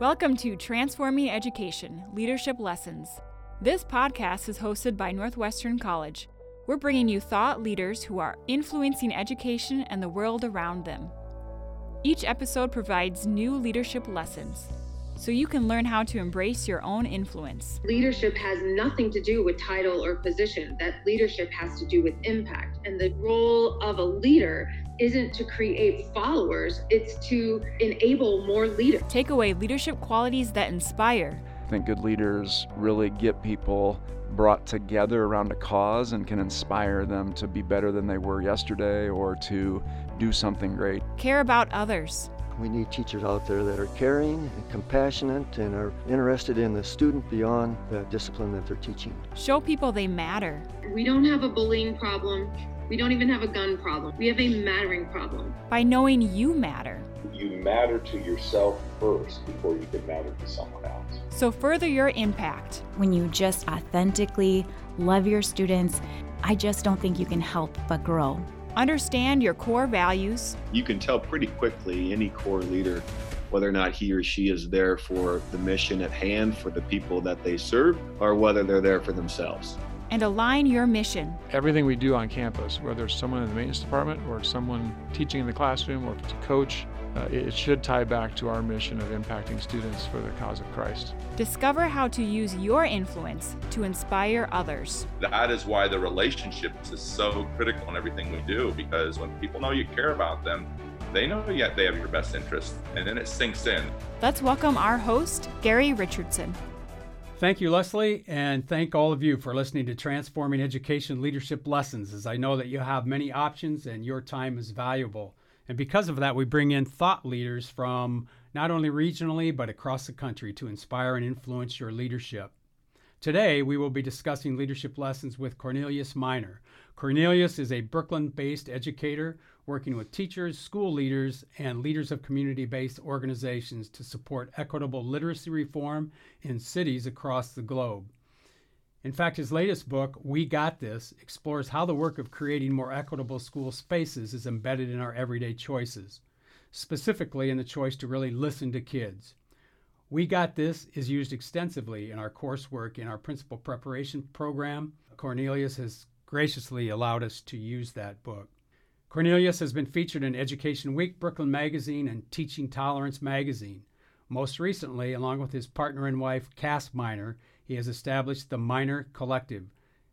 Welcome to Transforming Education Leadership Lessons. This podcast is hosted by Northwestern College. We're bringing you thought leaders who are influencing education and the world around them. Each episode provides new leadership lessons so you can learn how to embrace your own influence. Leadership has nothing to do with title or position. That leadership has to do with impact. And the role of a leader isn't to create followers, it's to enable more leaders. Take away leadership qualities that inspire. I think good leaders really get people brought together around a cause and can inspire them to be better than they were yesterday or to do something great. Care about others. We need teachers out there that are caring and compassionate and are interested in the student beyond the discipline that they're teaching. Show people they matter. We don't have a bullying problem. We don't even have a gun problem. We have a mattering problem. By knowing you matter. You matter to yourself first before you can matter to someone else. So further your impact. When you just authentically love your students, I just don't think you can help but grow. Understand your core values. You can tell pretty quickly any core leader whether or not he or she is there for the mission at hand for the people that they serve or whether they're there for themselves. And align your mission. Everything we do on campus, whether it's someone in the maintenance department or someone teaching in the classroom or to coach, uh, it should tie back to our mission of impacting students for the cause of Christ. Discover how to use your influence to inspire others. That is why the relationships is so critical in everything we do because when people know you care about them, they know yet they have your best interest and then it sinks in. Let's welcome our host, Gary Richardson. Thank you, Leslie, and thank all of you for listening to Transforming Education Leadership Lessons, as I know that you have many options and your time is valuable. And because of that, we bring in thought leaders from not only regionally, but across the country to inspire and influence your leadership. Today, we will be discussing leadership lessons with Cornelius Minor. Cornelius is a Brooklyn based educator working with teachers, school leaders, and leaders of community based organizations to support equitable literacy reform in cities across the globe. In fact, his latest book, We Got This, explores how the work of creating more equitable school spaces is embedded in our everyday choices, specifically in the choice to really listen to kids. We Got This is used extensively in our coursework in our principal preparation program. Cornelius has graciously allowed us to use that book. Cornelius has been featured in Education Week, Brooklyn Magazine, and Teaching Tolerance Magazine. Most recently, along with his partner and wife, Kass Minor, he has established the Minor Collective,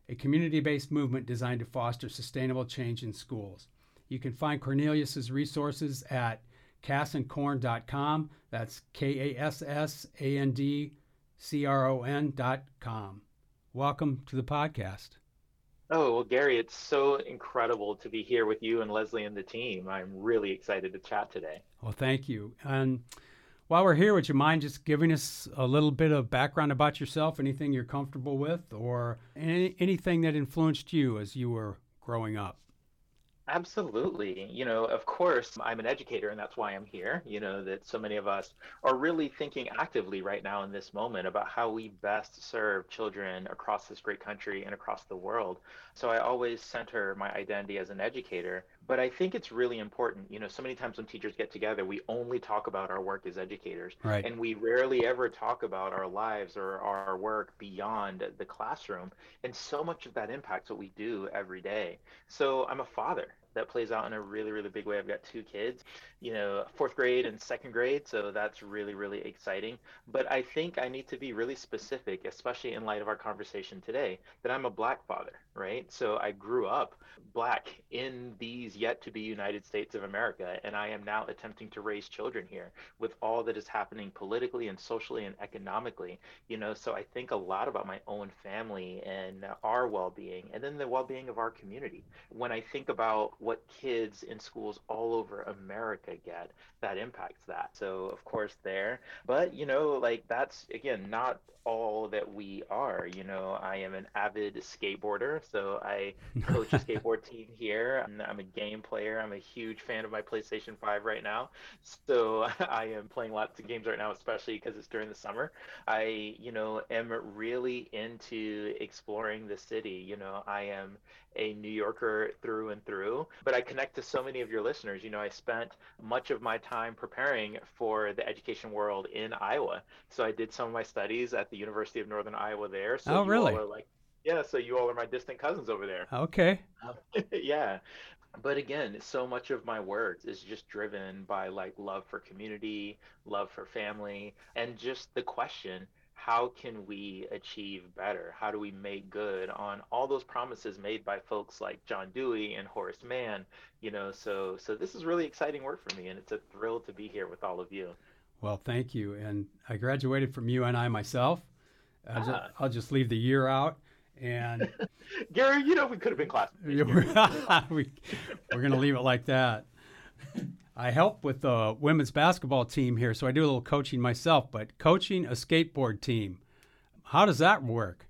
a community based movement designed to foster sustainable change in schools. You can find Cornelius's resources at kassandcorn.com. That's K A S S A N D C R O N.com. Welcome to the podcast. Oh, well, Gary, it's so incredible to be here with you and Leslie and the team. I'm really excited to chat today. Well, thank you. And while we're here, would you mind just giving us a little bit of background about yourself, anything you're comfortable with, or any, anything that influenced you as you were growing up? Absolutely. You know, of course, I'm an educator, and that's why I'm here. You know, that so many of us are really thinking actively right now in this moment about how we best serve children across this great country and across the world. So I always center my identity as an educator. But I think it's really important. You know, so many times when teachers get together, we only talk about our work as educators. Right. And we rarely ever talk about our lives or our work beyond the classroom. And so much of that impacts what we do every day. So I'm a father that plays out in a really really big way. I've got two kids you know fourth grade and second grade so that's really really exciting. But i think i need to be really specific especially in light of our conversation today that i'm a black father right? So i grew up black in these yet to be united states of america and i am now attempting to raise children here with all that is happening politically and socially and economically you know? So i think a lot about my own family and our well-being and then the well-being of our community. When i think about what kids in schools all over America get that impacts that. So, of course, there. But, you know, like that's, again, not all that we are. You know, I am an avid skateboarder, so I coach a skateboard team here. I'm a game player. I'm a huge fan of my PlayStation 5 right now. So I am playing lots of games right now, especially because it's during the summer. I, you know, am really into exploring the city. You know, I am a New Yorker through and through. but I connect to so many of your listeners. You know, I spent much of my time preparing for the education world in Iowa. So I did some of my studies at the University of Northern Iowa there. So oh, really? like, yeah, so you all are my distant cousins over there. Okay. Um, yeah. But again, so much of my work is just driven by like love for community, love for family, and just the question how can we achieve better? How do we make good on all those promises made by folks like John Dewey and Horace Mann? You know, so so this is really exciting work for me, and it's a thrill to be here with all of you. Well, thank you. And I graduated from UNI myself. I'll, just, ah. I'll just leave the year out. And Gary, you know, we could have been classmates. we, we're going to leave it like that. I help with the women's basketball team here, so I do a little coaching myself. But coaching a skateboard team, how does that work?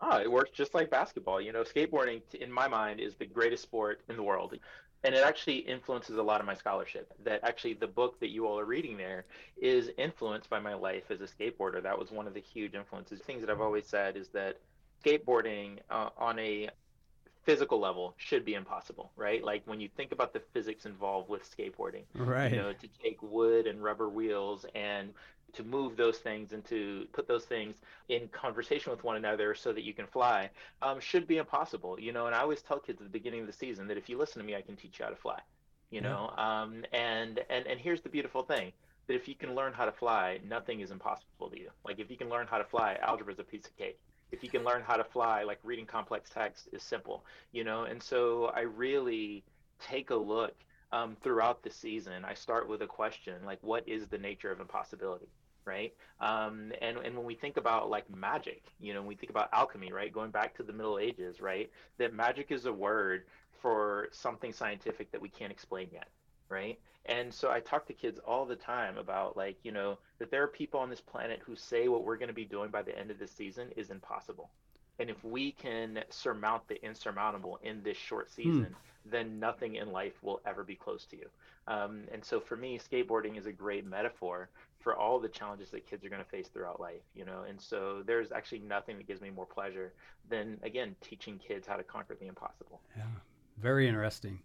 Oh, it works just like basketball. You know, skateboarding, in my mind, is the greatest sport in the world. And it actually influences a lot of my scholarship. That actually, the book that you all are reading there is influenced by my life as a skateboarder. That was one of the huge influences. Things that I've always said is that skateboarding uh, on a physical level should be impossible, right? Like when you think about the physics involved with skateboarding, right? You know, to take wood and rubber wheels and to move those things and to put those things in conversation with one another so that you can fly um, should be impossible, you know. And I always tell kids at the beginning of the season that if you listen to me, I can teach you how to fly, you know. Yeah. Um, and and and here's the beautiful thing that if you can learn how to fly, nothing is impossible to you. Like if you can learn how to fly, algebra is a piece of cake if you can learn how to fly like reading complex text is simple you know? And so i really take a look um, throughout the season. I start with a question like what is the nature of impossibility right? Um, and, and when we think about like magic you know when we think about alchemy right going back to the middle ages right that magic is a word for something scientific that we can't explain yet right and so I talk to kids all the time about like, you know, that there are people on this planet who say what we're going to be doing by the end of this season is impossible. And if we can surmount the insurmountable in this short hmm. season, hmm. then nothing in life will ever be close to you. Um, and so for me, skateboarding is a great metaphor for all the challenges that kids are going to face throughout life, you know. And so there's actually nothing that gives me more pleasure than again teaching kids how to conquer the impossible. Yeah, very interesting.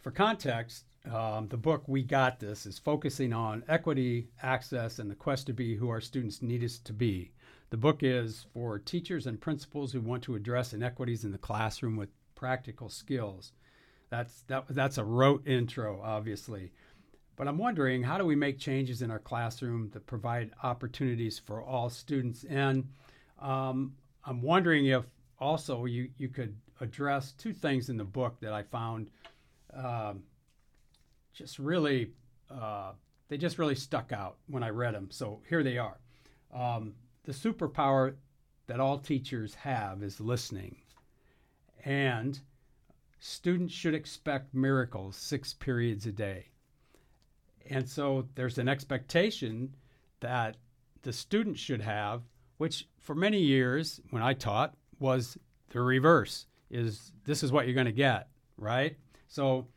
For context, um, the book We Got This is focusing on equity, access, and the quest to be who our students need us to be. The book is for teachers and principals who want to address inequities in the classroom with practical skills. That's that, that's a rote intro, obviously. But I'm wondering, how do we make changes in our classroom that provide opportunities for all students? And um, I'm wondering if also you, you could address two things in the book that I found um, just really, uh, they just really stuck out when I read them. So here they are. Um, the superpower that all teachers have is listening. And students should expect miracles six periods a day. And so there's an expectation that the student should have, which for many years when I taught was the reverse is this is what you're going to get, right? So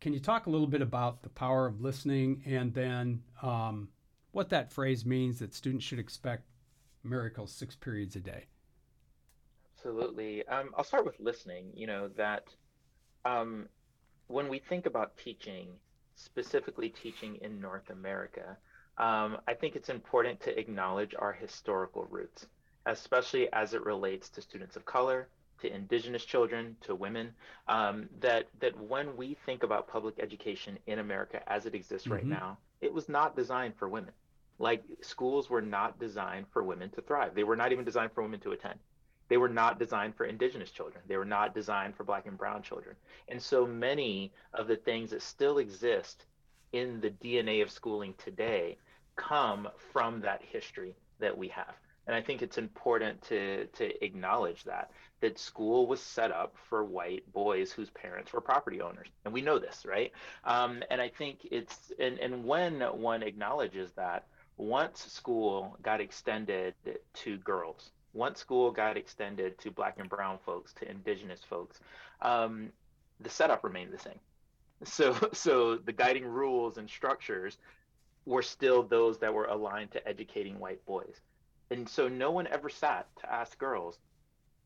can you talk a little bit about the power of listening and then um, what that phrase means that students should expect miracles six periods a day? Absolutely. Um, I'll start with listening. You know, that um, when we think about teaching, specifically teaching in North America, um, I think it's important to acknowledge our historical roots, especially as it relates to students of color, to indigenous children, to women, um, that that when we think about public education in America as it exists mm-hmm. right now, it was not designed for women. Like schools were not designed for women to thrive. They were not even designed for women to attend. They were not designed for indigenous children. They were not designed for black and brown children. And so many of the things that still exist in the DNA of schooling today come from that history that we have. And I think it's important to to acknowledge that that school was set up for white boys whose parents were property owners, and we know this, right? Um, and I think it's and and when one acknowledges that, once school got extended to girls, once school got extended to black and brown folks, to indigenous folks, um, the setup remained the same. So so the guiding rules and structures were still those that were aligned to educating white boys and so no one ever sat to ask girls,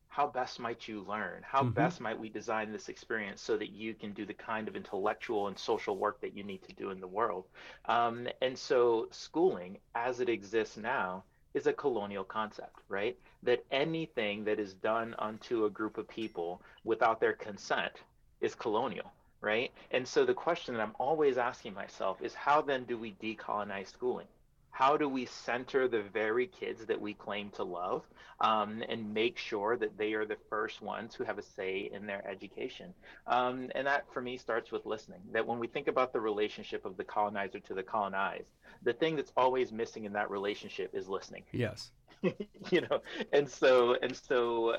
how best might you learn? How mm-hmm. best might we design this experience so that you can do the kind of intellectual and social work that you need to do in the world? Um, and so, schooling as it exists now is a colonial concept, right? That anything that is done unto a group of people without their consent is colonial, right? And so, the question that I'm always asking myself is how then do we decolonize schooling? How do we center the very kids that we claim to love um, and make sure that they are the first ones who have a say in their education? Um, and that for me starts with listening. That when we think about the relationship of the colonizer to the colonized the thing that's always missing in that relationship is listening. Yes. You know and so and so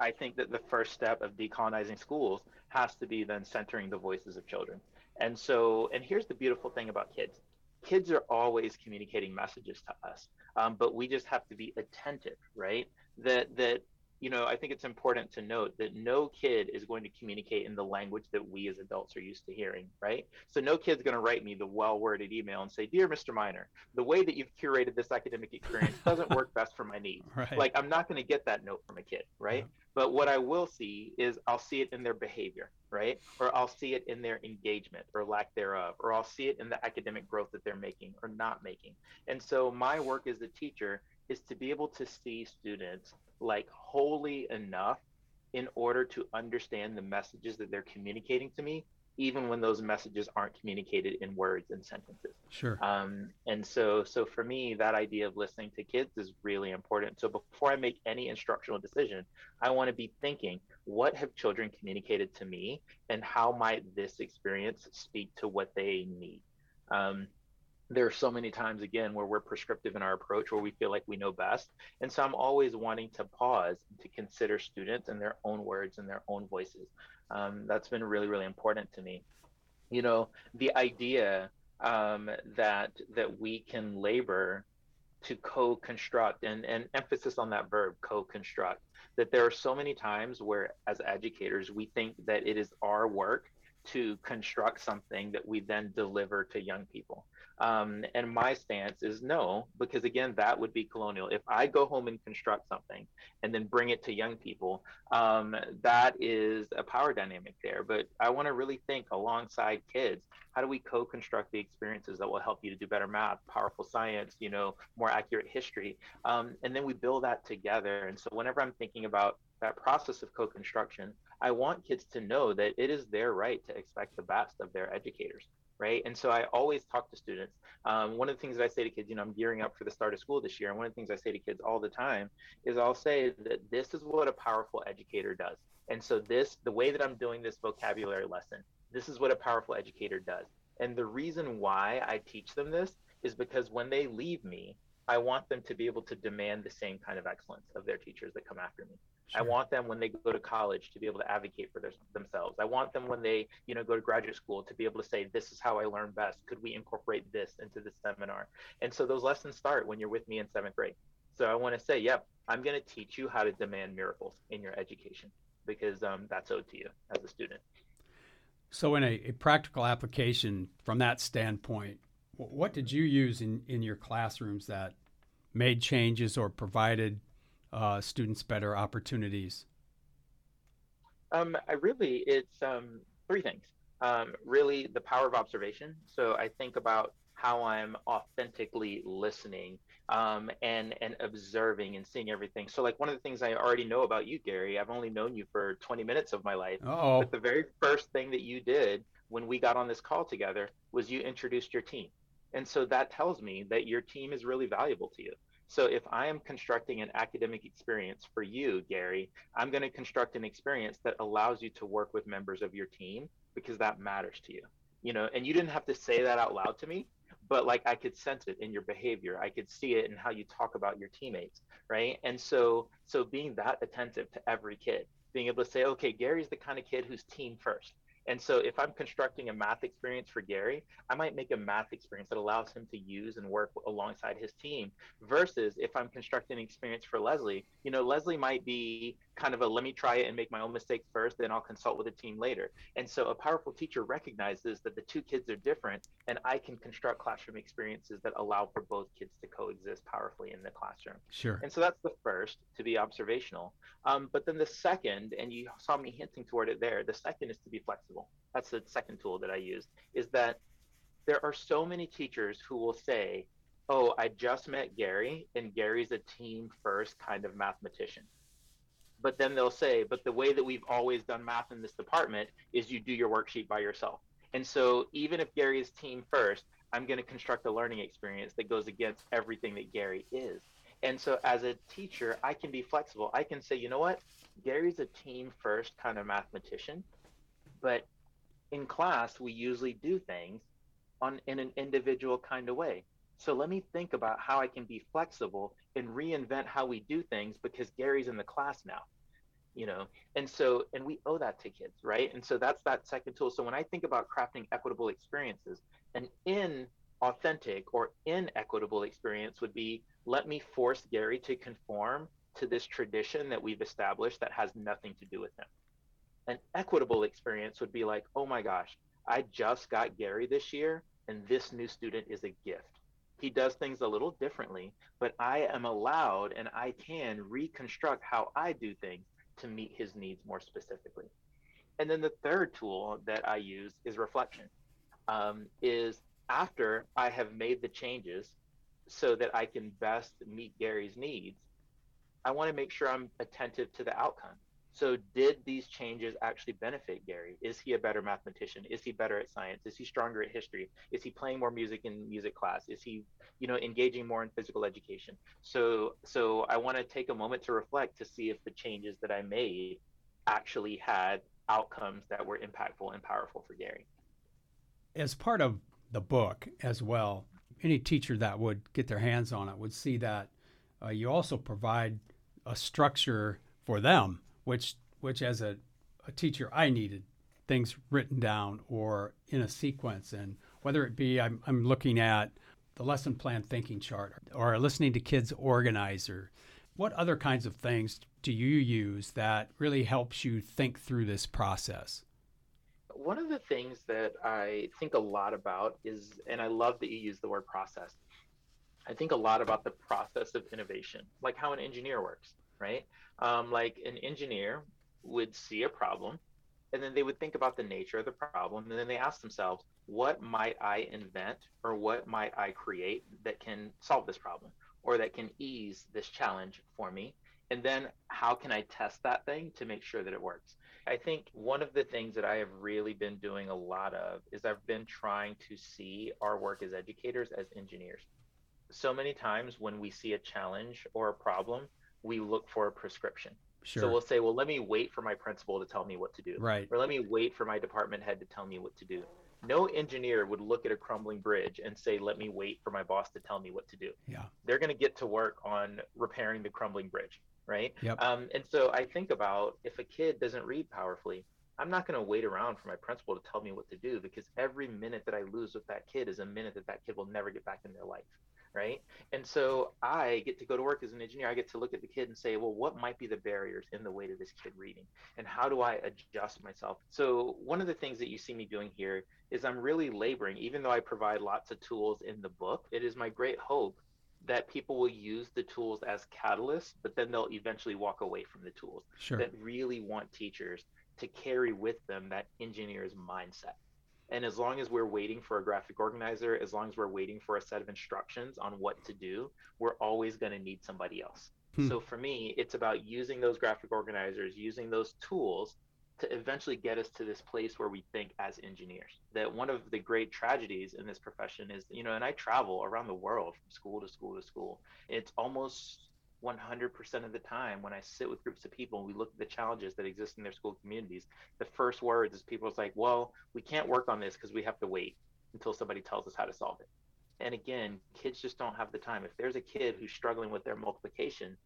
i think that the first step of decolonizing schools has to be then centering the voices of children. And so and here's the beautiful thing about kids kids are always communicating messages to us um, but we just have to be attentive right? That that you know i think it's important to note that no kid is going to communicate in the language that we as adults are used to hearing right so no kid's going to write me the well-worded email and say dear mr minor the way that you've curated this academic experience doesn't work best for my needs right. like i'm not going to get that note from a kid right yeah. but what i will see is i'll see it in their behavior right? Or I'll see it in their engagement or lack thereof, or I'll see it in the academic growth that they're making or not making. And so my work as a teacher is to be able to see students like wholly enough in order to understand the messages that they're communicating to me even when those messages aren't communicated in words and sentences. Sure. Um, and so, so for me, that idea of listening to kids is really important. So before I make any instructional decision, I want to be thinking, what have children communicated to me, and how might this experience speak to what they need? Um, there are so many times again where we're prescriptive in our approach where we feel like we know best. And so i'm always wanting to pause to consider students and their own words and their own voices. Um, that's been really, really important to me. You know, the idea um, that that we can labor to co-construct and, and emphasis on that verb co-construct that there are so many times where as educators we think that it is our work to construct something that we then deliver to young people um, and my stance is no, because again, that would be colonial. If I go home and construct something and then bring it to young people, um, that is a power dynamic there. But I want to really think alongside kids how do we co-construct the experiences that will help you to do better math powerful science you know more accurate history um, and then we build that together and so whenever i'm thinking about that process of co-construction i want kids to know that it is their right to expect the best of their educators right? And so I always talk to students. Um, one of the things that I say to kids, you know, I'm gearing up for the start of school this year, and one of the things I say to kids all the time is I'll say that this is what a powerful educator does. And so this, the way that I'm doing this vocabulary lesson, this is what a powerful educator does. And the reason why I teach them this is because when they leave me, I want them to be able to demand the same kind of excellence of their teachers that come after me. Sure. I want them when they go to college to be able to advocate for their, themselves. I want them when they, you know, go to graduate school to be able to say, "This is how I learn best. Could we incorporate this into the seminar?" And so those lessons start when you're with me in seventh grade. So I want to say, "Yep, I'm going to teach you how to demand miracles in your education because um, that's owed to you as a student." So, in a, a practical application from that standpoint, what did you use in, in your classrooms that made changes or provided uh, students better opportunities? Um, I really, it's um, three things. Um, really, the power of observation. So I think about how I'm authentically listening um, and and observing and seeing everything. So like one of the things I already know about you, Gary, I've only known you for 20 minutes of my life. Oh. But the very first thing that you did when we got on this call together was you introduced your team. And so that tells me that your team is really valuable to you. So if I am constructing an academic experience for you, Gary, I'm going to construct an experience that allows you to work with members of your team because that matters to you. You know, and you didn't have to say that out loud to me, but like I could sense it in your behavior. I could see it in how you talk about your teammates, right? And so so being that attentive to every kid, being able to say, okay, Gary's the kind of kid who's team first And so if I'm constructing a math experience for Gary, I might make a math experience that allows him to use and work alongside his team versus if I'm constructing an experience for Leslie, you know, Leslie might be kind of a let me try it and make my own mistakes first, then I'll consult with the team later. And so a powerful teacher recognizes that the two kids are different and I can construct classroom experiences that allow for both kids to coexist powerfully in the classroom. Sure. And so that's the first to be observational. Um, but then the second, and you saw me hinting toward it there, the second is to be flexible. That's the second tool that I used, is that there are so many teachers who will say, Oh, I just met Gary, and Gary's a team first kind of mathematician. But then they'll say, But the way that we've always done math in this department is you do your worksheet by yourself. And so even if Gary is team first, I'm going to construct a learning experience that goes against everything that Gary is. And so as a teacher, I can be flexible. I can say, you know what? Gary's a team first kind of mathematician, but in class we usually do things on in an individual kind of way. So let me think about how I can be flexible and reinvent how we do things because Gary's in the class now. You know, and so and we owe that to kids, right? And so that's that second tool. So when I think about crafting equitable experiences, an inauthentic or inequitable experience would be let me force Gary to conform to this tradition that we've established that has nothing to do with him. An equitable experience would be like, oh my gosh, I just got Gary this year, and this new student is a gift. He does things a little differently, but I am allowed and I can reconstruct how I do things to meet his needs more specifically. And then the third tool that I use is reflection. Um, is after I have made the changes so that I can best meet Gary's needs, I want to make sure I'm attentive to the outcome. So, did these changes actually benefit Gary? Is he a better mathematician? Is he better at science? Is he stronger at history? Is he playing more music in music class? Is he, you know, engaging more in physical education? So, so I want to take a moment to reflect to see if the changes that I made actually had outcomes that were impactful and powerful for Gary. As part of the book as well, any teacher that would get their hands on it would see that uh, you also provide a structure for them, which which as a, a teacher I needed things written down or in a sequence, and whether it be I'm, I'm looking at the lesson plan thinking chart or listening to Kids Organizer. What other kinds of things do you use that really helps you think through this process? One of the things that I think a lot about is, and I love that you use the word process. I think a lot about the process of innovation, like how an engineer works, right? Um, like an engineer would see a problem and then they would think about the nature of the problem and then they ask themselves, what might I invent or what might I create that can solve this problem or that can ease this challenge for me? And then how can I test that thing to make sure that it works? I think one of the things that I have really been doing a lot of is I've been trying to see our work as educators as engineers so many times when we see a challenge or a problem, we look for a prescription. Sure. So we'll say, well, let me wait for my principal to tell me what to do. Right. Or let me wait for my department head to tell me what to do. No engineer would look at a crumbling bridge and say, let me wait for my boss to tell me what to do. Yeah. They're going to get to work on repairing the crumbling bridge. Right. Yep. Um, and so I think about if a kid doesn't read powerfully, I'm not going to wait around for my principal to tell me what to do because every minute that I lose with that kid is a minute that that kid will never get back in their life right? And so I get to go to work as an engineer. I get to look at the kid and say, well, what might be the barriers in the way to this kid reading? And how do I adjust myself? So, one of the things that you see me doing here is I'm really laboring, even though I provide lots of tools in the book, it is my great hope that people will use the tools as catalysts, but then they'll eventually walk away from the tools sure. that really want teachers to carry with them that engineer's mindset and as long as we're waiting for a graphic organizer, as long as we're waiting for a set of instructions on what to do, we're always going to need somebody else. Hmm. So for me, it's about using those graphic organizers, using those tools to eventually get us to this place where we think as engineers. That one of the great tragedies in this profession is, you know, and I travel around the world from school to school to school. It's almost 100% of the time when I sit with groups of people and we look at the challenges that exist in their school communities, the first words is people's like, well, we can't work on this because we have to wait until somebody tells us how to solve it. And again, kids just don't have the time. If there's a kid who's struggling with their multiplication,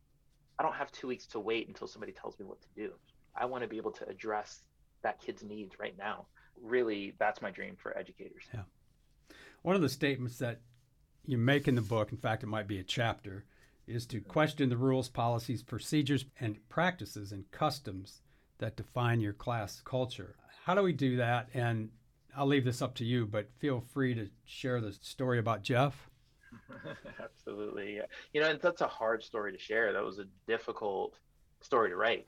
I don't have two weeks to wait until somebody tells me what to do. I want to be able to address that kid's needs right now. really, that's my dream for educators. Yeah. One of the statements that you make in the book, in fact, it might be a chapter, is to question the rules, policies, procedures, and practices and customs that define your class culture. How do we do that? And I'll leave this up to you, but feel free to share the story about Jeff. Absolutely. You know, and that's a hard story to share. That was a difficult story to write.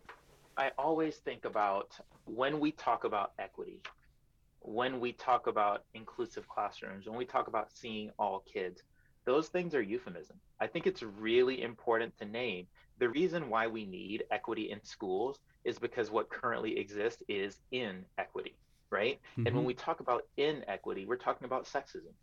I always think about when we talk about equity, when we talk about inclusive classrooms, when we talk about seeing all kids, those things are euphemism. I think it's really important to name the reason why we need equity in schools is because what currently exists is inequity, right? Mm-hmm. And when mm-hmm. we talk about inequity, we're talking about sexism.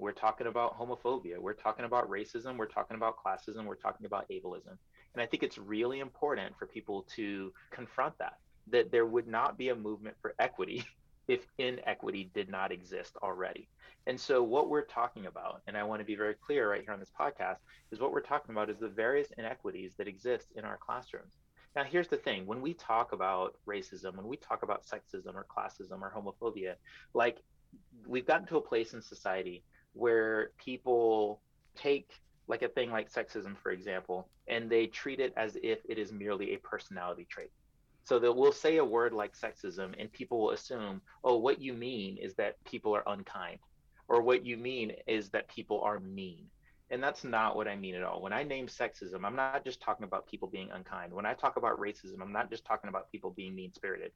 We're talking about homophobia. We're talking about racism. We're talking about classism. We're talking about ableism. And I think it's really important for people to confront that, that there would not be a movement for equity if inequity did not exist already. And so, what we're talking about, and I want to be very clear right here on this podcast, is what we're talking about is the various inequities that exist in our classrooms. Now, here's the thing when we talk about racism, when we talk about sexism or classism or homophobia, like we've gotten to a place in society where people take like a thing like sexism, for example, and they treat it as if it is merely a personality trait. So that we'll say a word like sexism, and people will assume, oh, what you mean is that people are unkind, or what you mean is that people are mean. And that's not what I mean at all. When I name sexism, I'm not just talking about people being unkind. When I talk about racism, I'm not just talking about people being mean spirited.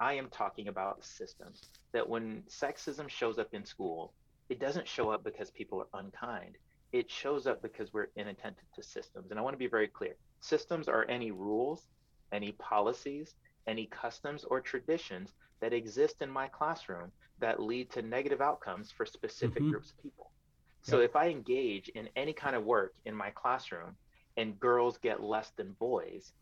I am talking about systems. That when sexism shows up in school, it doesn't show up because people are unkind. It shows up because we're inattentive to systems. And I want to be very clear systems are any rules, any policies, any customs or traditions that exist in my classroom that lead to negative outcomes for specific mm-hmm. groups of people. So yep. if I engage in any kind of work in my classroom and girls get less than boys,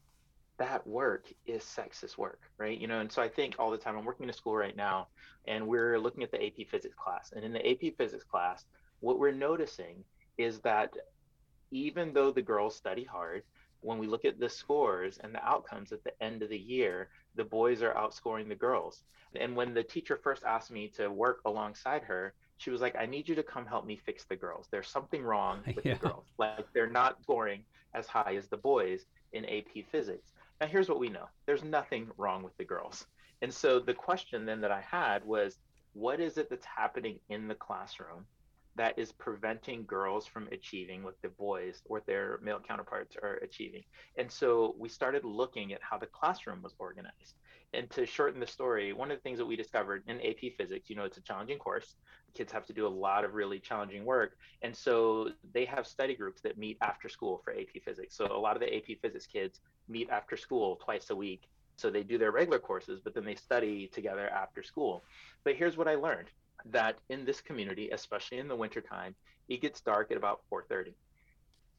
that work is sexist work, right? You know, and so I think all the time I'm working in a school right now and we're looking at the AP physics class. And in the AP physics class, what we're noticing is that even though the girls study hard, when we look at the scores and the outcomes at the end of the year, the boys are outscoring the girls. And when the teacher first asked me to work alongside her, she was like, I need you to come help me fix the girls. There's something wrong with yeah. the girls. Like they're not scoring as high as the boys in AP physics. Now, here's what we know there's nothing wrong with the girls. And so the question then that I had was, what is it that's happening in the classroom that is preventing girls from achieving what the boys or their male counterparts are achieving? And so we started looking at how the classroom was organized. And to shorten the story, one of the things that we discovered in AP physics, you know, it's a challenging course. Kids have to do a lot of really challenging work. And so they have study groups that meet after school for AP physics. So a lot of the AP physics kids meet after school twice a week. So they do their regular courses, but then they study together after school. But here's what I learned that in this community, especially in the wintertime, it gets dark at about 4:30.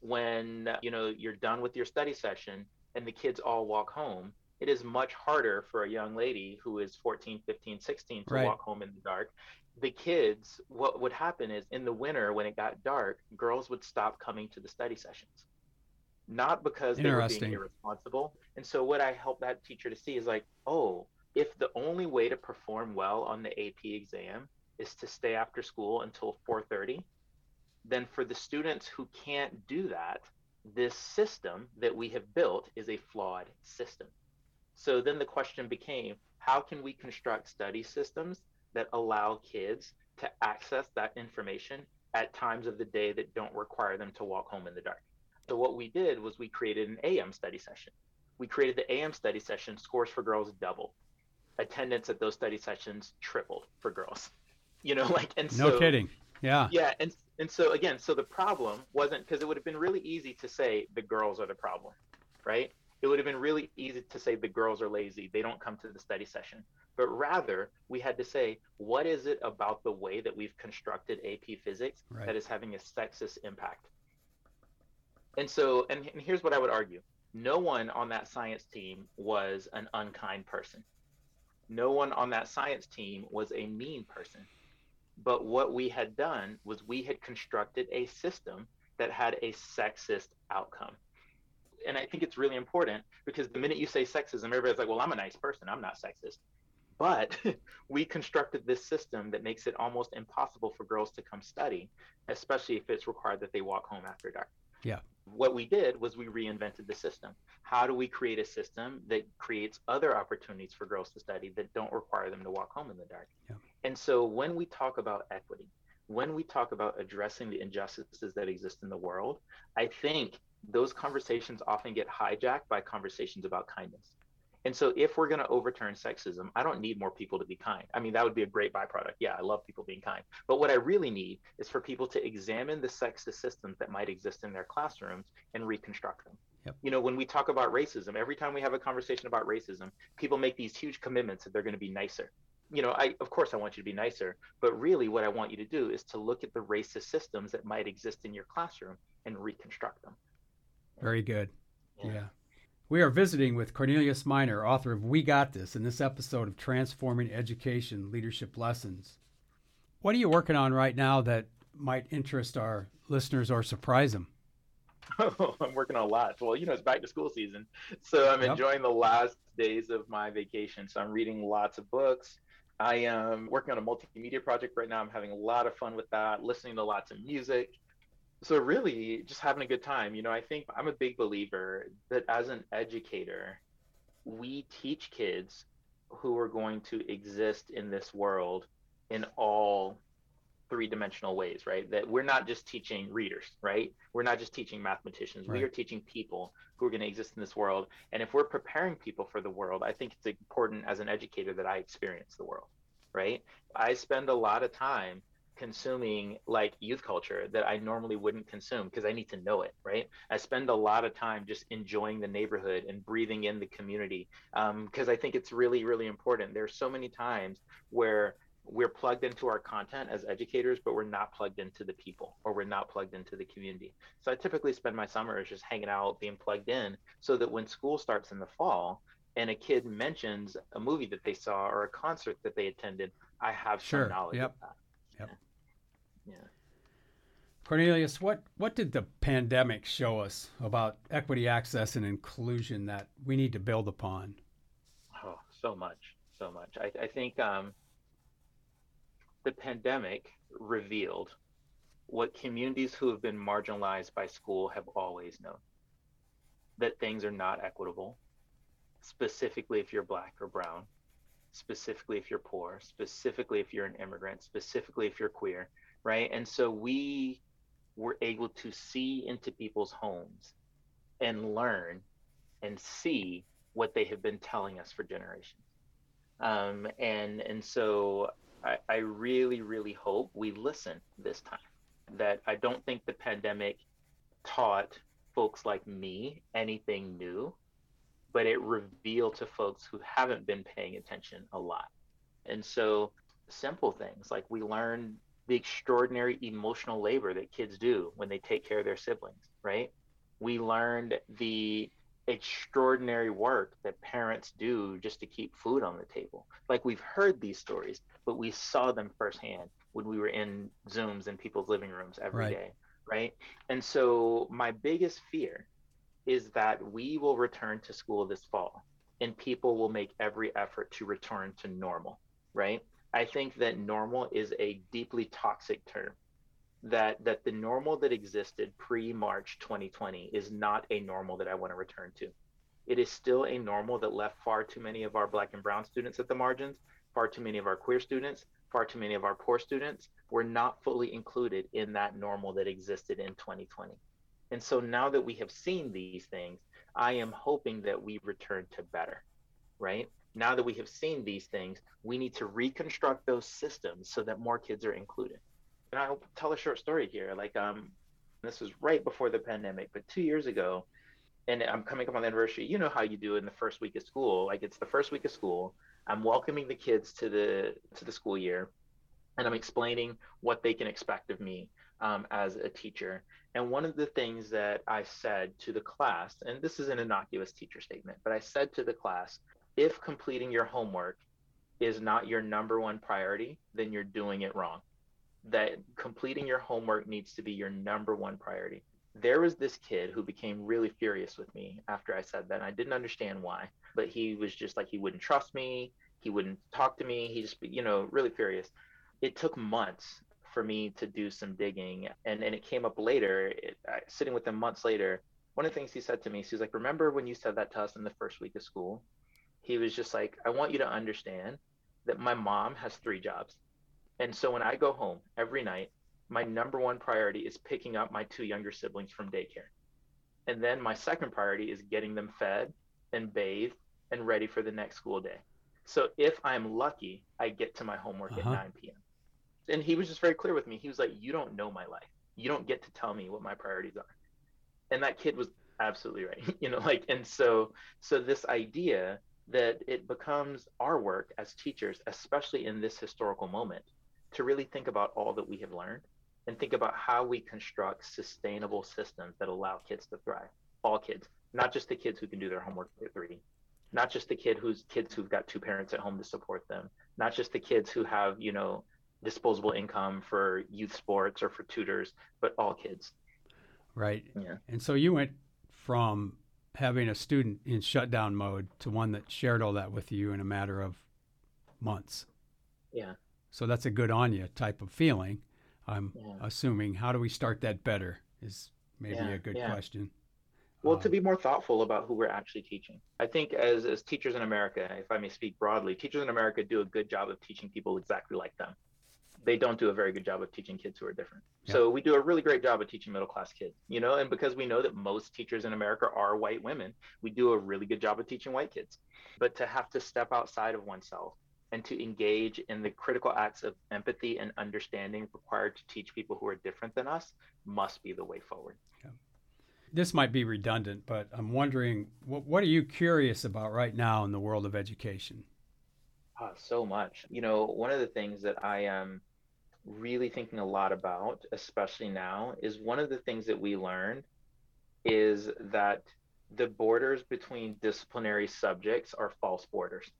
When you know you're done with your study session and the kids all walk home, it is much harder for a young lady who is 14, 15, 16 to right. walk home in the dark. The kids, what would happen is in the winter when it got dark, girls would stop coming to the study sessions. Not because they were being irresponsible. And so what I help that teacher to see is like, oh, if the only way to perform well on the AP exam is to stay after school until 4:30, then for the students who can't do that, this system that we have built is a flawed system. So then the question became how can we construct study systems that allow kids to access that information at times of the day that don't require them to walk home in the dark? So what we did was we created an AM study session. We created the AM study session, scores for girls doubled. Attendance at those study sessions tripled for girls. You know, like and so No kidding. Yeah. Yeah, and and so again, so the problem wasn't because it would have been really easy to say the girls are the problem, right? it would have been really easy to say the girls are lazy, they don't come to the study session. But rather, we had to say, what is it about the way that we've constructed AP physics right. that is having a sexist impact? And so, and, and here's what I would argue no one on that science team was an unkind person. No one on that science team was a mean person. But what we had done was we had constructed a system that had a sexist outcome and I think it's really important because the minute you say sexism, everybody's like, well, I'm a nice person. I'm not sexist. But we constructed this system that makes it almost impossible for girls to come study, especially if it's required that they walk home after dark. Yeah. What we did was we reinvented the system. How do we create a system that creates other opportunities for girls to study that don't require them to walk home in the dark? Yeah. And so when we talk about equity, when we talk about addressing the injustices that exist in the world, I think those conversations often get hijacked by conversations about kindness. And so if we're going to overturn sexism, I don't need more people to be kind. I mean, that would be a great byproduct. Yeah, I love people being kind. But what I really need is for people to examine the sexist systems that might exist in their classrooms and reconstruct them. Yep. You know, when we talk about racism, every time we have a conversation about racism, people make these huge commitments that they're going to be nicer. You know, I of course I want you to be nicer, but really what I want you to do is to look at the racist systems that might exist in your classroom and reconstruct them. Very good. yeah. yeah. We are visiting with Cornelius Minor, author of We Got This, in this episode of Transforming Education Leadership Lessons. What are you working on right now that might interest our listeners or surprise them? Oh, I'm working on a lot. Well, you know, it's back to school season. So I'm yep. enjoying the last days of my vacation. So I'm reading lots of books. I am working on a multimedia project right now. I'm having a lot of fun with that, listening to lots of music so really just having a good time you know i think i'm a big believer that as an educator we teach kids who are going to exist in this world in all three dimensional ways right that we're not just teaching readers right we're not just teaching mathematicians right. we are teaching people who are going to exist in this world and if we're preparing people for the world i think it's important as an educator that i experience the world right i spend a lot of time consuming like youth culture that I normally wouldn't consume because I need to know it, right? I spend a lot of time just enjoying the neighborhood and breathing in the community because um, I think it's really, really important. There's so many times where we're plugged into our content as educators, but we're not plugged into the people or we're not plugged into the community. So I typically spend my summers just hanging out, being plugged in, so that when school starts in the fall, and a kid mentions a movie that they saw or a concert that they attended, I have sure. some knowledge yep. of that. Yep. Yeah. Cornelius, what, what did the pandemic show us about equity, access, and inclusion that we need to build upon? Oh, so much, so much. I, I think um, the pandemic revealed what communities who have been marginalized by school have always known that things are not equitable, specifically if you're black or brown, specifically if you're poor, specifically if you're an immigrant, specifically if you're queer, right? And so we were able to see into people's homes and learn and see what they have been telling us for generations. Um, and and so I, I really, really hope we listen this time. That I don't think the pandemic taught folks like me anything new but it revealed to folks who haven't been paying attention a lot. And so, simple things like we learn the extraordinary emotional labor that kids do when they take care of their siblings, right? We learned the extraordinary work that parents do just to keep food on the table. Like we've heard these stories, but we saw them firsthand when we were in Zooms in people's living rooms every right. day, right? And so my biggest fear is that we will return to school this fall and people will make every effort to return to normal, right? I think that normal is a deeply toxic term. That that the normal that existed pre-March 2020 is not a normal that I want to return to. It is still a normal that left far too many of our black and brown students at the margins, far too many of our queer students, far too many of our poor students were not fully included in that normal that existed in 2020. And so now that we have seen these things, I am hoping that we return to better, right? Now that we have seen these things, we need to reconstruct those systems so that more kids are included. And I'll tell a short story here. Like, um, this was right before the pandemic, but two years ago, and I'm coming up on the anniversary. You know how you do in the first week of school. Like it's the first week of school. I'm welcoming the kids to the to the school year, and I'm explaining what they can expect of me um, as a teacher. And one of the things that I said to the class, and this is an innocuous teacher statement, but I said to the class, if completing your homework is not your number one priority, then you're doing it wrong. That completing your homework needs to be your number one priority. There was this kid who became really furious with me after I said that. I didn't understand why, but he was just like, he wouldn't trust me He wouldn't talk to me. He just, you know, really furious. It took months for me to do some digging. And, and it came up later, it, I, sitting with him months later. One of the things he said to me, he was like, Remember when you said that to us in the first week of school? He was just like, I want you to understand that my mom has three jobs. And so when I go home every night, my number one priority is picking up my two younger siblings from daycare. And then my second priority is getting them fed and bathed and ready for the next school day. So if I'm lucky, I get to my homework uh-huh. at 9 p.m. And he was just very clear with me. He was like, You don't know my life. You don't get to tell me what my priorities are. And that kid was absolutely right. you know, like, and so, so this idea that it becomes our work as teachers, especially in this historical moment, to really think about all that we have learned and think about how we construct sustainable systems that allow kids to thrive. All kids, not just the kids who can do their homework at three, not just the kid who's kids who've got two parents at home to support them, not just the kids who have, you know, disposable income for youth sports or for tutors, but all kids. Right. Yeah. And so you went from having a student in shutdown mode to one that shared all that with you in a matter of months. Yeah. So that's a good on you type of feeling. I'm yeah. assuming. How do we start that better? Is maybe yeah, a good yeah. question. Well, um, to be more thoughtful about who we're actually teaching. I think as as teachers in America, if I may speak broadly, teachers in America do a good job of teaching people exactly like them. They don't do a very good job of teaching kids who are different. So we do a really great job of teaching middle class kids, you know, and because we know that most teachers in America are white women, we do a really good job of teaching white kids. But to have to step outside of oneself and to engage in the critical acts of empathy and understanding required to teach people who are different than us must be the way forward. Yeah. This might be redundant, but I'm wondering what, what are you curious about right now in the world of education? Oh, so much. You know, one of the things that I am really thinking a lot about, especially now, is one of the things that we learned is that the borders between disciplinary subjects are false borders.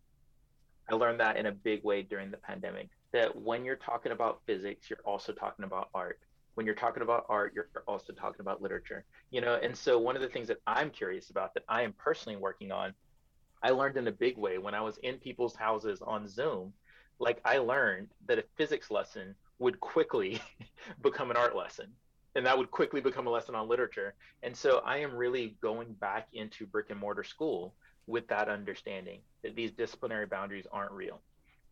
I learned that in a big way during the pandemic. That when you're talking about physics, you're also talking about art. When you're talking about art, you're also talking about literature. You know, and so one of the things that I'm curious about that I am personally working on, I learned in a big way when I was in people's houses on Zoom. Like I learned that a physics lesson would quickly become an art lesson and that would quickly become a lesson on literature. And so I am really going back into brick and mortar school with that understanding that these disciplinary boundaries aren't real.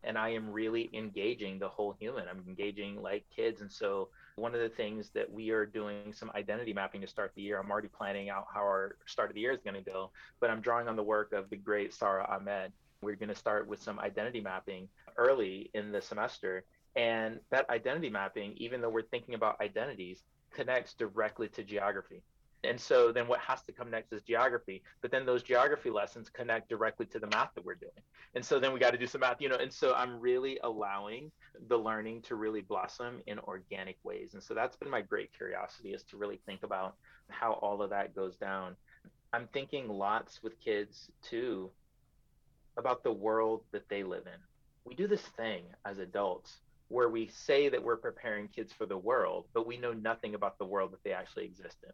And I am really engaging the whole human. I'm engaging like kids. And so, one of the things that we are doing some identity mapping to start the year, I'm already planning out how our start of the year is going to go, but I'm drawing on the work of the great Sara Ahmed. We're going to start with some identity mapping early in the semester. And that identity mapping, even though we're thinking about identities, connects directly to geography. And so then what has to come next is geography. But then those geography lessons connect directly to the math that we're doing. And so then we got to do some math, you know. And so I'm really allowing the learning to really blossom in organic ways. And so that's been my great curiosity is to really think about how all of that goes down. I'm thinking lots with kids too about the world that they live in. We do this thing as adults where we say that we're preparing kids for the world, but we know nothing about the world that they actually exist in.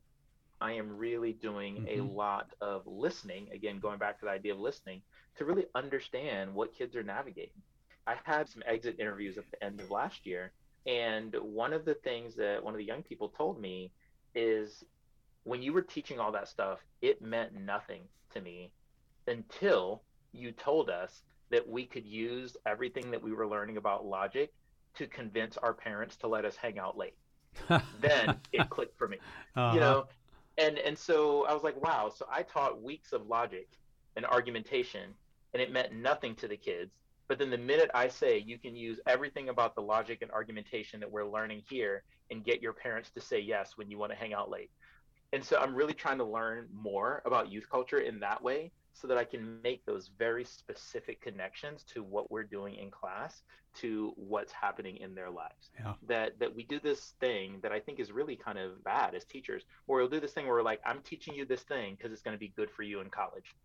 I am really doing mm-hmm. a lot of listening, again, going back to the idea of listening, to really understand what kids are navigating. I had some exit interviews at the end of last year. And one of the things that one of the young people told me is when you were teaching all that stuff, it meant nothing to me until you told us that we could use everything that we were learning about logic to convince our parents to let us hang out late. then it clicked for me. Uh-huh. You know, and and so I was like, wow. So I taught weeks of logic and argumentation, and it meant nothing to the kids. But then the minute I say you can use everything about the logic and argumentation that we're learning here and get your parents to say yes when you want to hang out late. And so I'm really trying to learn more about youth culture in that way so that I can make those very specific connections to what we're doing in class to what's happening in their lives. Yeah. That that we do this thing that I think is really kind of bad as teachers, where we'll do this thing where we're like, I'm teaching you this thing because it's going to be good for you in college.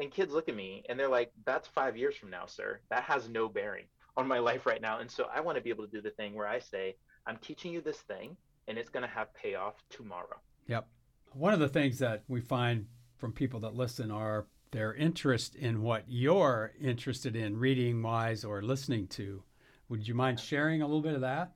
And kids look at me and they're like, that's five years from now, sir. That has no bearing on my life right now. And so I want to be able to do the thing where I say, I'm teaching you this thing and it's going to have payoff tomorrow. Yep. One of the things that we find from people that listen are their interest in what you're interested in reading wise or listening to. Would you mind sharing a little bit of that?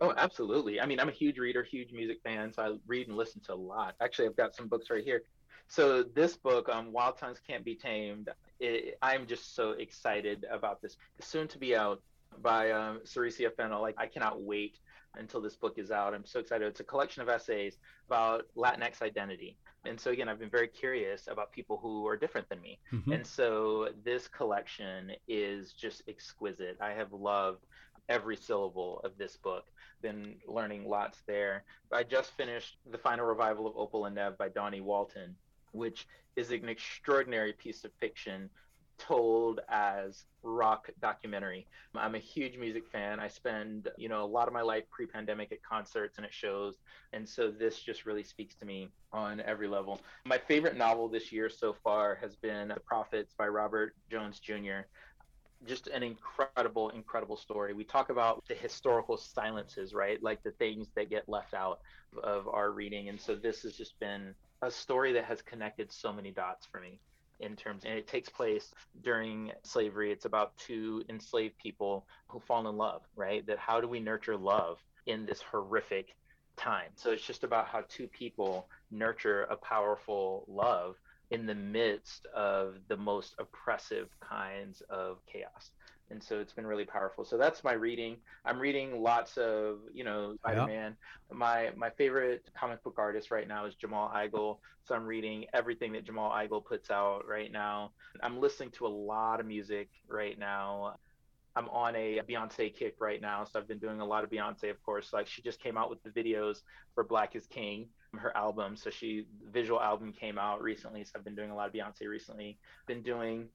Oh, absolutely. I mean, I'm a huge reader, huge music fan, so I read and listen to a lot. Actually, I've got some books right here. So this book, um, Wild Tongues Can't Be Tamed, it, I'm just so excited about this. Soon to be out by um, Saraciea Fennell. Like, I cannot wait until this book is out. I'm so excited. It's a collection of essays about Latinx identity. And so, again, I've been very curious about people who are different than me. Mm-hmm. And so, this collection is just exquisite. I have loved every syllable of this book. Been learning lots there. I just finished the final revival of Opal and Nev by Dawnie Walton, which is an extraordinary piece of fiction told as rock documentary. I'm a huge music fan. I spend, you know, a lot of my life pre-pandemic at concerts and at shows, and so this just really speaks to me on every level. My favorite novel this year so far has been The Prophets by Robert Jones Jr. Just an incredible, incredible story. We talk about the historical silences, right? Like the things that get left out of our reading. And so this has just been a story that has connected so many dots for me in terms and it takes place during slavery. It's about two enslaved people who fall in love right? That how do we nurture love in this horrific time? So it's just about how two people nurture a powerful love in the midst of the most oppressive kinds of chaos and so it's been really powerful. So that's my reading. I'm reading lots of, you know, Spider-Man. Yeah. My my favorite comic book artist right now is Jamal Igle. So I'm reading everything that Jamal Igle puts out right now. I'm listening to a lot of music right now. I'm on a Beyonce kick right now, so I've been doing a lot of Beyonce, of course. Like she just came out with the videos for Black is King, her album. So she visual album came out recently, so I've been doing a lot of Beyonce recently. Been doing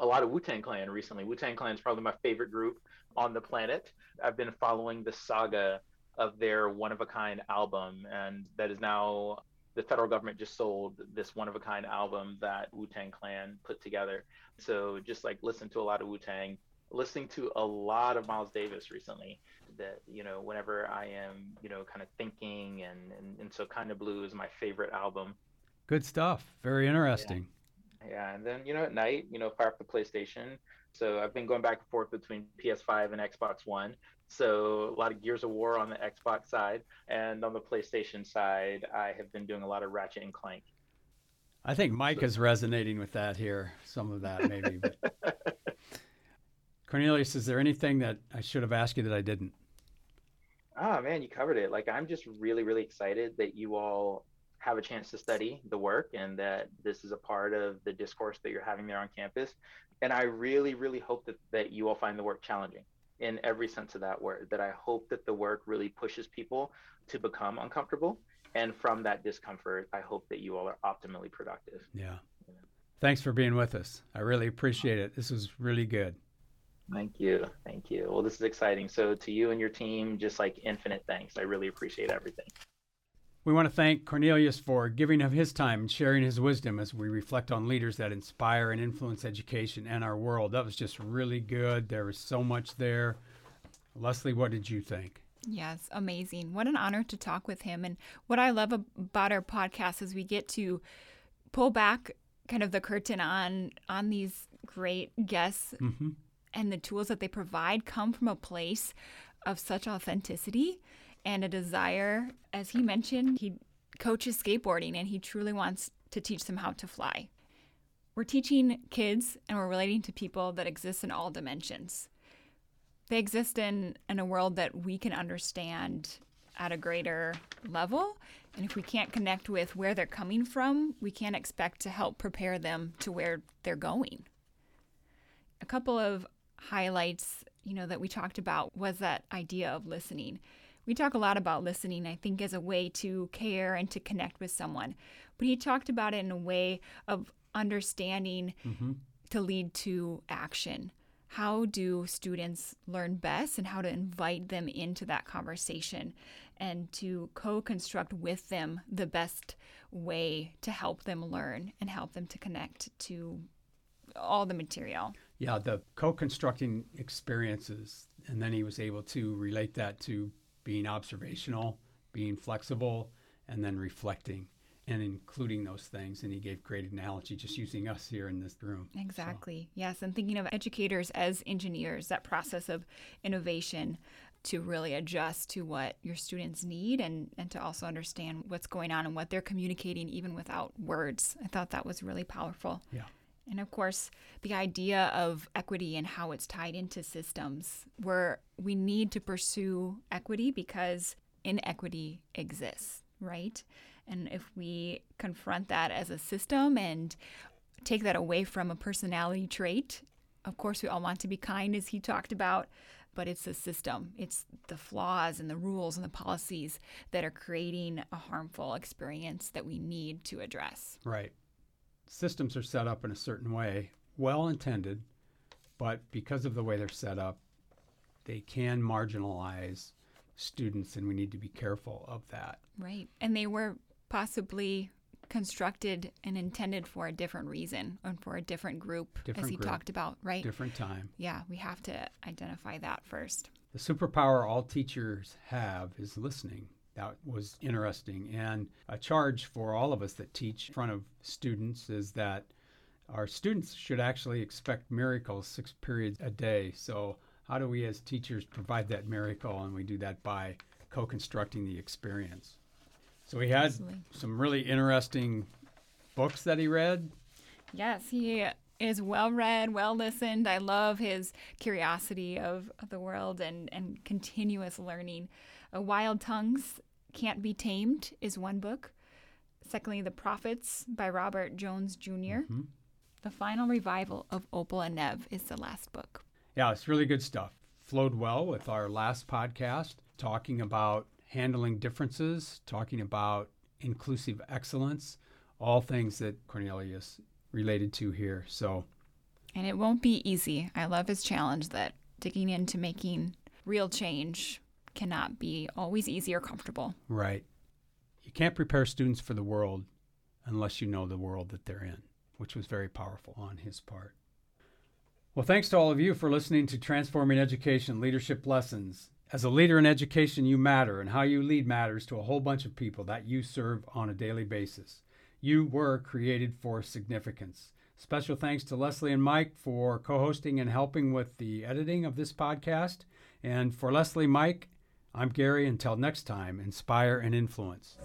a lot of Wu Tang Clan recently. Wu Tang Clan is probably my favorite group on the planet. I've been following the saga of their one of a kind album, and that is now the federal government just sold this one of a kind album that Wu Tang Clan put together. So just like listen to a lot of Wu Tang, listening to a lot of Miles Davis recently. That you know, whenever I am you know kind of thinking, and and, and so kind of blue is my favorite album. Good stuff. Very interesting. Yeah. Yeah, and then you know at night, you know, fire up the PlayStation. So I've been going back and forth between PS5 and Xbox One. So a lot of Gears of War on the Xbox side, and on the PlayStation side, I have been doing a lot of Ratchet and Clank. I think Mike so. is resonating with that here. Some of that maybe. Cornelius, is there anything that I should have asked you that I didn't? Oh man, you covered it. Like I'm just really, really excited that you all have a chance to study the work and that this is a part of the discourse that you're having there on campus. And I really, really hope that, that you all find the work challenging in every sense of that word, that I hope that the work really pushes people to become uncomfortable. And from that discomfort, I hope that you all are optimally productive. Yeah. yeah. Thanks for being with us. I really appreciate it. This was really good. Thank you. Thank you. Well, this is exciting. So, to you and your team, just like infinite thanks. I really appreciate everything. We want to thank Cornelius for giving of his time and sharing his wisdom as we reflect on leaders that inspire and influence education and our world. That was just really good. There was so much there. Leslie, what did you think? Yes, amazing. What an honor to talk with him. And what I love about our podcast is we get to pull back kind of the curtain on on these great guests mm-hmm. and the tools that they provide come from a place of such authenticity and a desire. As he mentioned, he coaches skateboarding and he truly wants to teach them how to fly. We're teaching kids and we're relating to people that exist in all dimensions. They exist in, in a world that we can understand at a greater level. And if we can't connect with where they're coming from, we can't expect to help prepare them to where they're going. A couple of highlights, you know, that we talked about was that idea of listening. We talk a lot about listening, I think, as a way to care and to connect with someone. But he talked about it in a way of understanding mm-hmm. to lead to action. How do students learn best and how to invite them into that conversation and to co construct with them the best way to help them learn and help them to connect to all the material? Yeah, the co constructing experiences. And then he was able to relate that to being observational, being flexible, and then reflecting. and including those things. And he gave great analogy just using us here in this room. Exactly. So. Yes. And thinking of educators as engineers, that process of innovation to really adjust to what your students need and, and to also understand what's going on and what they're communicating even without words. I thought that was really powerful. Yeah. And of course, the idea of equity and how it's tied into systems where we need to pursue equity because inequity exists, right? And if we confront that as a system and take that away from a personality trait, of course, we all want to be kind, as he talked about, but it's the system, it's the flaws and the rules and the policies that are creating a harmful experience that we need to address. Right. Systems are set up in a certain way, well intended, but because of the way they're set up, they can marginalize students, and we need to be careful of that. Right. And they were possibly constructed and intended for a different reason and for a different group, different as he group, talked about, right? Different time. Yeah, we have to identify that first. The superpower all teachers have is listening. That was interesting. And a charge for all of us that teach in front of students is that our students should actually expect miracles six periods a day. So, how do we as teachers provide that miracle? And we do that by co constructing the experience. So he had Absolutely. some really interesting books that he read. Yes, he is well read, well listened. I love his curiosity of, of the world and, and continuous learning. Uh, Wild Tongues Can't Be Tamed is one book. Secondly, The Prophets by Robert Jones junior mm-hmm. The Final Revival of Opal and Nev is the last book. Yeah, it's really good stuff. Flowed well with our last podcast, talking about handling differences, talking about inclusive excellence, all things that Cornelius related to here. So, and it won't be easy. I love his challenge that digging into making real change cannot be always easy or comfortable. Right. You can't prepare students for the world unless you know the world that they're in, which was very powerful on his part. Well, thanks to all of you for listening to Transforming Education Leadership Lessons. As a leader in education, you matter, and how you lead matters to a whole bunch of people that you serve on a daily basis. You were created for significance. Special thanks to Leslie and Mike for co hosting and helping with the editing of this podcast. And for Leslie, Mike, I'm Gary. Until next time, inspire and influence.